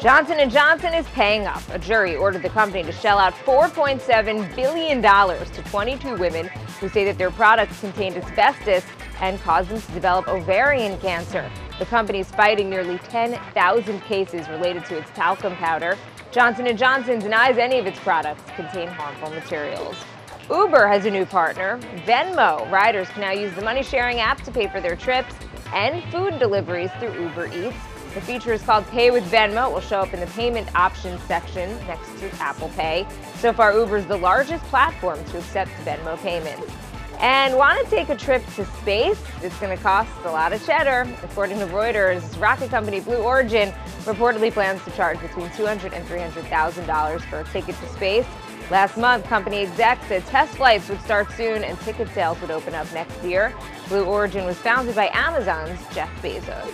Johnson & Johnson is paying up. A jury ordered the company to shell out $4.7 billion to 22 women who say that their products contained asbestos and caused them to develop ovarian cancer. The company is fighting nearly 10,000 cases related to its talcum powder. Johnson & Johnson denies any of its products contain harmful materials. Uber has a new partner, Venmo. Riders can now use the money-sharing app to pay for their trips and food deliveries through Uber Eats. The feature is called Pay with Venmo. It will show up in the payment options section next to Apple Pay. So far, Uber is the largest platform to accept Venmo payments. And want to take a trip to space? It's going to cost a lot of cheddar. According to Reuters, rocket company Blue Origin reportedly plans to charge between $200 and $300,000 for a ticket to space. Last month, company execs said test flights would start soon and ticket sales would open up next year. Blue Origin was founded by Amazon's Jeff Bezos.